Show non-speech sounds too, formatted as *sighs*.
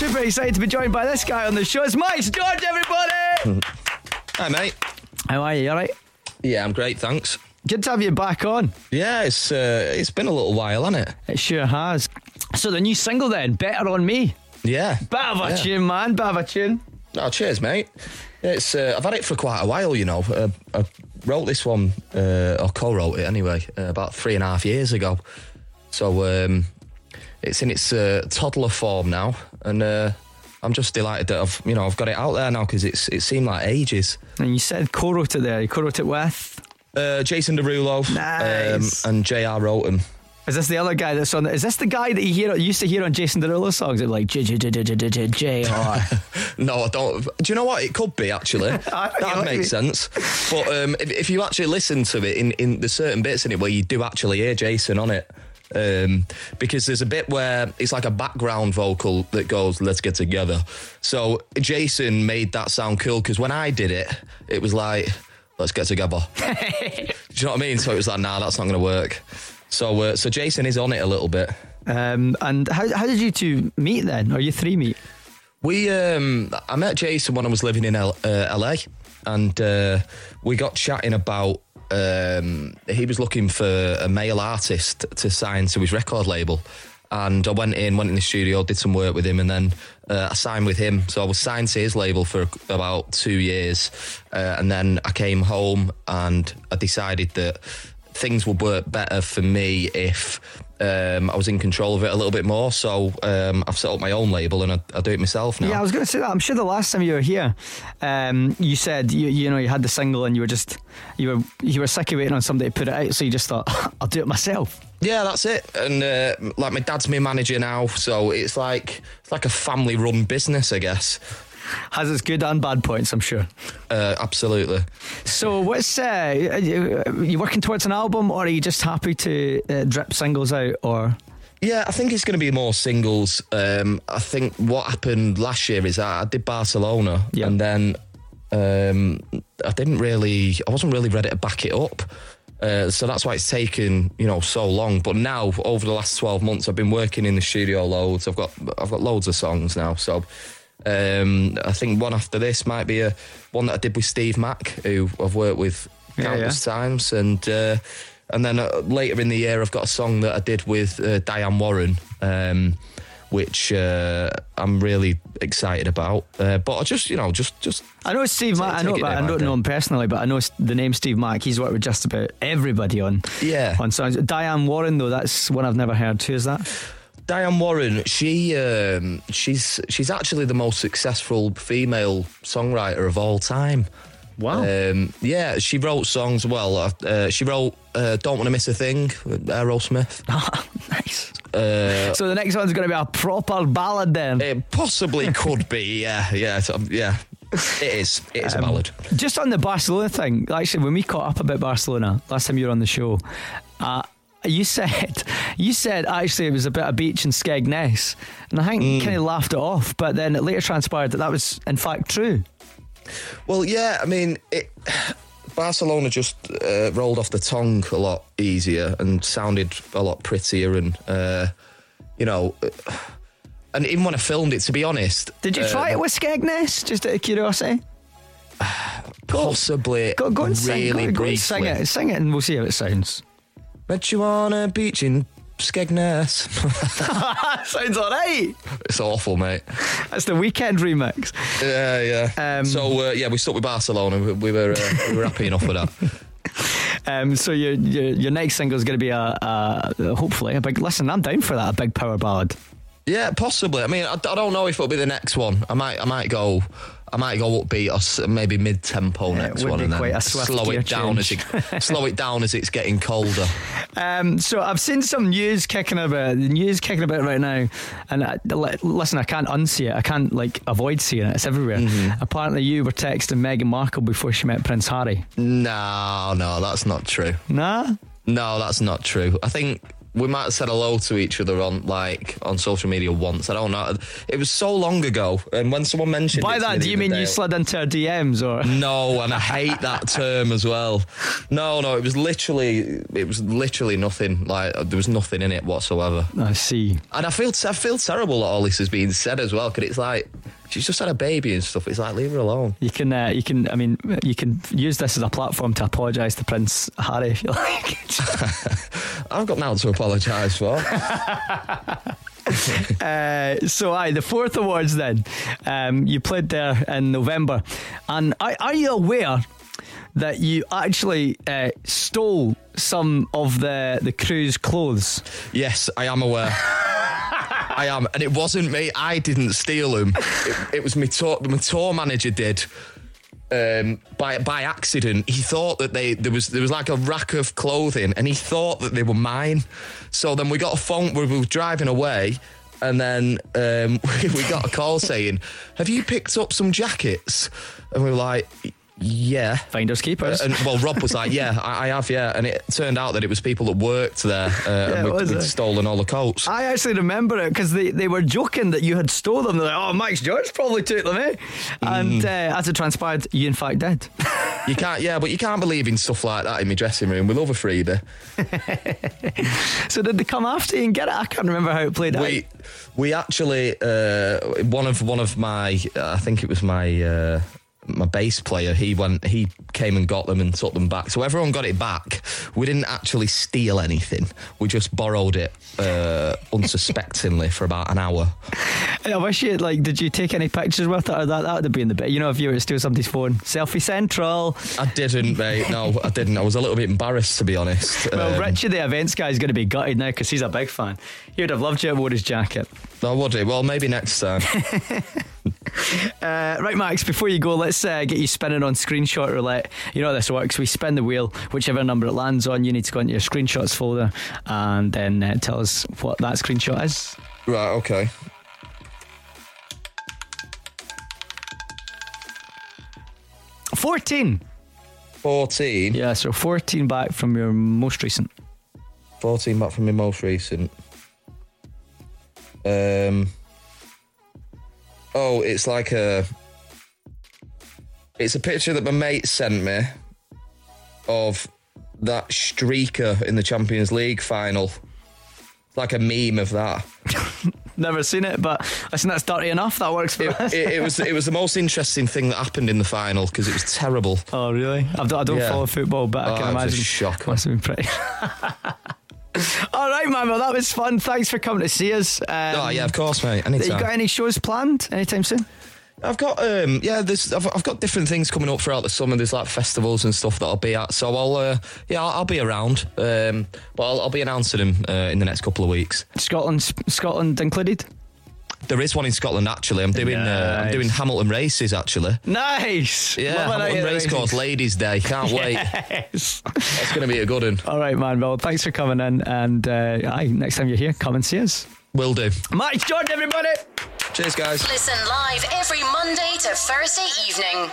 super excited to be joined by this guy on the show. It's Max George, everybody. *laughs* Hi, mate. How are you? You all right? Yeah, I'm great, thanks. Good to have you back on. Yeah, it's uh, it's been a little while, hasn't it? It sure has. So the new single then, Better on Me. Yeah. Bit of a Yeah. tune, man. Bit of a tune. Oh, cheers, mate. It's uh, I've had it for quite a while, you know. Uh, I wrote this one, uh, or co-wrote it anyway, uh, about three and a half years ago. So um, it's in its uh, toddler form now, and uh, I'm just delighted that I've you know I've got it out there now because it's it seemed like ages. And you said co-wrote it there. You co-wrote it with uh, Jason Derulo nice. um, and J.R. Rotem. Is this the other guy that's on? Is this the guy that you hear used to hear on Jason Derulo songs? It like J J J J J J R. No, I don't. Do you know what? It could be actually. that makes sense. But um, if, if you actually listen to it in in the certain bits in it where you do actually hear Jason on it, um, because there's a bit where it's like a background vocal that goes, "Let's get together." So Jason made that sound cool because when I did it, it was like, "Let's get together." *laughs* do you know what I mean? So it was like, "Nah, that's not going to work." So uh, so Jason is on it a little bit. Um, and how how did you two meet then? Or you three meet? We, um, I met Jason when I was living in L- uh, LA, and uh, we got chatting about. Um, he was looking for a male artist to sign to his record label, and I went in, went in the studio, did some work with him, and then uh, I signed with him. So I was signed to his label for about two years, uh, and then I came home and I decided that things would work better for me if um, I was in control of it a little bit more. So um, I've set up my own label and I, I do it myself now. Yeah, I was going to say that. I'm sure the last time you were here, um, you said you you know you had the single and you were just you were you were sick of waiting on somebody to put it out, so you just thought *laughs* I'll do it myself. Yeah, that's it. And uh, like my dad's my manager now, so it's like it's like a family-run business, I guess. Has its good and bad points, I'm sure. Uh, absolutely. So, what's uh, you, you working towards an album, or are you just happy to uh, drip singles out? Or Yeah, I think it's going to be more singles. Um, I think what happened last year is I, I did Barcelona, Yeah. and then um, I didn't really, I wasn't really ready to back it up. Uh, so that's why it's taken you know so long. But now over the last twelve months, I've been working in the studio loads. I've got I've got loads of songs now. So um, I think one after this might be a one that I did with Steve Mac, who I've worked with Yeah, countless times, and uh, and then uh, later in the year, I've got a song that I did with uh, Diane Warren, um, which uh, I'm really excited about. Uh, but I just you know just just I know Steve Mac. I know, but I don't know him personally. But I know the name Steve Mac. He's worked with just about everybody on yeah. on songs. Diane Warren, though, that's one I've never heard. Who is that? Diane Warren, she um, she's she's actually the most successful female songwriter of all time. Wow. Um, yeah, she wrote songs. Well, uh, she wrote uh, "Don't Want to Miss a Thing" with Aerosmith. *laughs* nice. Uh, So the next one's going to be a proper ballad then. it possibly *laughs* could be. Yeah, yeah, yeah. It is. It is a ballad. Just on the Barcelona thing, actually, when we caught up about Barcelona last time you were on the show, uh, you said *laughs* you said actually it was a bit of beach in Skegness, and I think kind of laughed it off. But then it later transpired that that was in fact true. Well, yeah. I mean, it, *sighs* Barcelona just uh, rolled off the tongue a lot easier and sounded a lot prettier, and uh, you know. uh, *sighs* And even when I filmed it, to be honest, Did you uh, try it with Skegness? Just out of curiosity. *sighs* Possibly, Go, go and sing, really go, go and sing it, sing it, and we'll see how it sounds. Met you on a beach in Skegness. *laughs* Sounds alright. it's awful, mate. That's the weekend remix. Yeah, yeah. Um, so uh, yeah, we stuck with Barcelona. We, we were uh, we were happy enough with that. *laughs* Um, so your, your your next single is going to be a, a hopefully a big. Listen, I'm down for that. A big power ballad. Yeah, possibly. I mean, I, I don't know if it'll be the next one. I might, I might go, I might go upbeat or maybe mid tempo Yeah, next one, and then slow it down as it slow it down as it's getting colder. *laughs* Um, so I've seen some news kicking about the news kicking about right now, and I, listen, I can't unsee it. I can't like avoid seeing it. It's everywhere. Mm-hmm. Apparently, you were texting Meghan Markle before she met Prince Harry. No, no, that's not true. Nah. No, that's not true. I think we might have said hello to each other on like on social media once. I don't know. It was so long ago, and when someone mentioned By that, me do you mean day- you slid into her DMs or? No, and I hate that term as well. No, no, it was literally, it was literally nothing. Like there was nothing in it whatsoever. I see. And I feel, I feel terrible that all this is being said as well, because it's like she's just had a baby and stuff. It's like leave her alone. You can, uh, you can. I mean, you can use this as a platform to apologise to Prince Harry if you *laughs* like. *laughs* I've got now to apologise for. *laughs* *laughs* Uh, so, aye, the Forth Awards then. Um, you played there in November. And are, are you aware that you actually uh, stole some of the, the crew's clothes? yes, I am aware. I am, and it wasn't me. I didn't steal them. It, it was my tour, my tour manager did. Um, by by accident, he thought that they there was there was like a rack of clothing, and he thought that they were mine. So then we got a phone. We were driving away, and then um, *laughs* we got a call saying, "Have you picked up some jackets?" And we were like, "Yeah." Finders keepers. And well, Rob was like, "Yeah, I, I have, yeah." And it turned out that it was people that worked there, uh, *laughs* and it we'd, we'd stolen all the coats. I actually remember it because they, they were joking that you had stole them. They're like, oh, Max George probably took them, eh? And uh, as it transpired, you in fact did. *laughs* You can't, yeah, but you can't believe in stuff like that in my dressing room. We love a Frida. *laughs* so did they come after you and get it? I can't remember how it played out. We we actually uh, one of one of my I think it was my uh, my bass player. He went he came and got them and took them back. So everyone got it back. We didn't actually steal anything. We just borrowed it uh, unsuspectingly for about an hour. I wish you like. Did you take any pictures with it, or that that would have been the bit? You know, if you were to steal somebody's phone, selfie central. I didn't, mate. No, I didn't. I was a little bit embarrassed to be honest. Well, Um, Richie, the events guy, is going to be gutted now because he's a big fan. He would have loved you wear his jacket. I would do. Well, maybe next time. *laughs* *laughs* Uh, right, Max. Before you go, let's uh, get you spinning on screenshot roulette. You know how this works. We spin the wheel, whichever number it lands on. You need to go into your screenshots folder and then uh, tell us what that screenshot is. right. Okay. Fourteen. Fourteen. Yeah, so fourteen back from your most recent. 14 back from your most recent. Um. Oh, it's like a. It's a picture that my mate sent me of that streaker in the Champions League final. It's like a meme of that. *laughs* Never seen it, but listen, that's dirty enough. That works for It, us. it, it was it was the most interesting thing that happened in the final because it was terrible. Oh, really? I don't, I don't Yeah. follow football, but I Oh, can it was a imagine. shocker. Must have been pretty. *laughs* *laughs* All right, man. Well, that was fun. Thanks for coming to see us. Um, oh yeah, of course, mate. You got any shows planned anytime soon? I've got um yeah, there's I've, I've got different things coming up throughout the summer. There's like festivals and stuff that I'll be at, so I'll uh, yeah I'll, I'll be around. Um, but I'll, I'll be announcing them uh, in the next couple of weeks. Scotland, Scotland included. There is one in Scotland actually. I'm doing uh, I'm doing Hamilton races actually. Nice. Yeah, Love a night Hamilton at the Racecourse. Ladies Day. Can't wait. Yes. That's going to be a good one. All right, man. Well, thanks for coming in, and uh, aye, next time you're here, come and see us. Will do. Max George, everybody. Cheers, guys. Listen live every Monday to Thursday evening.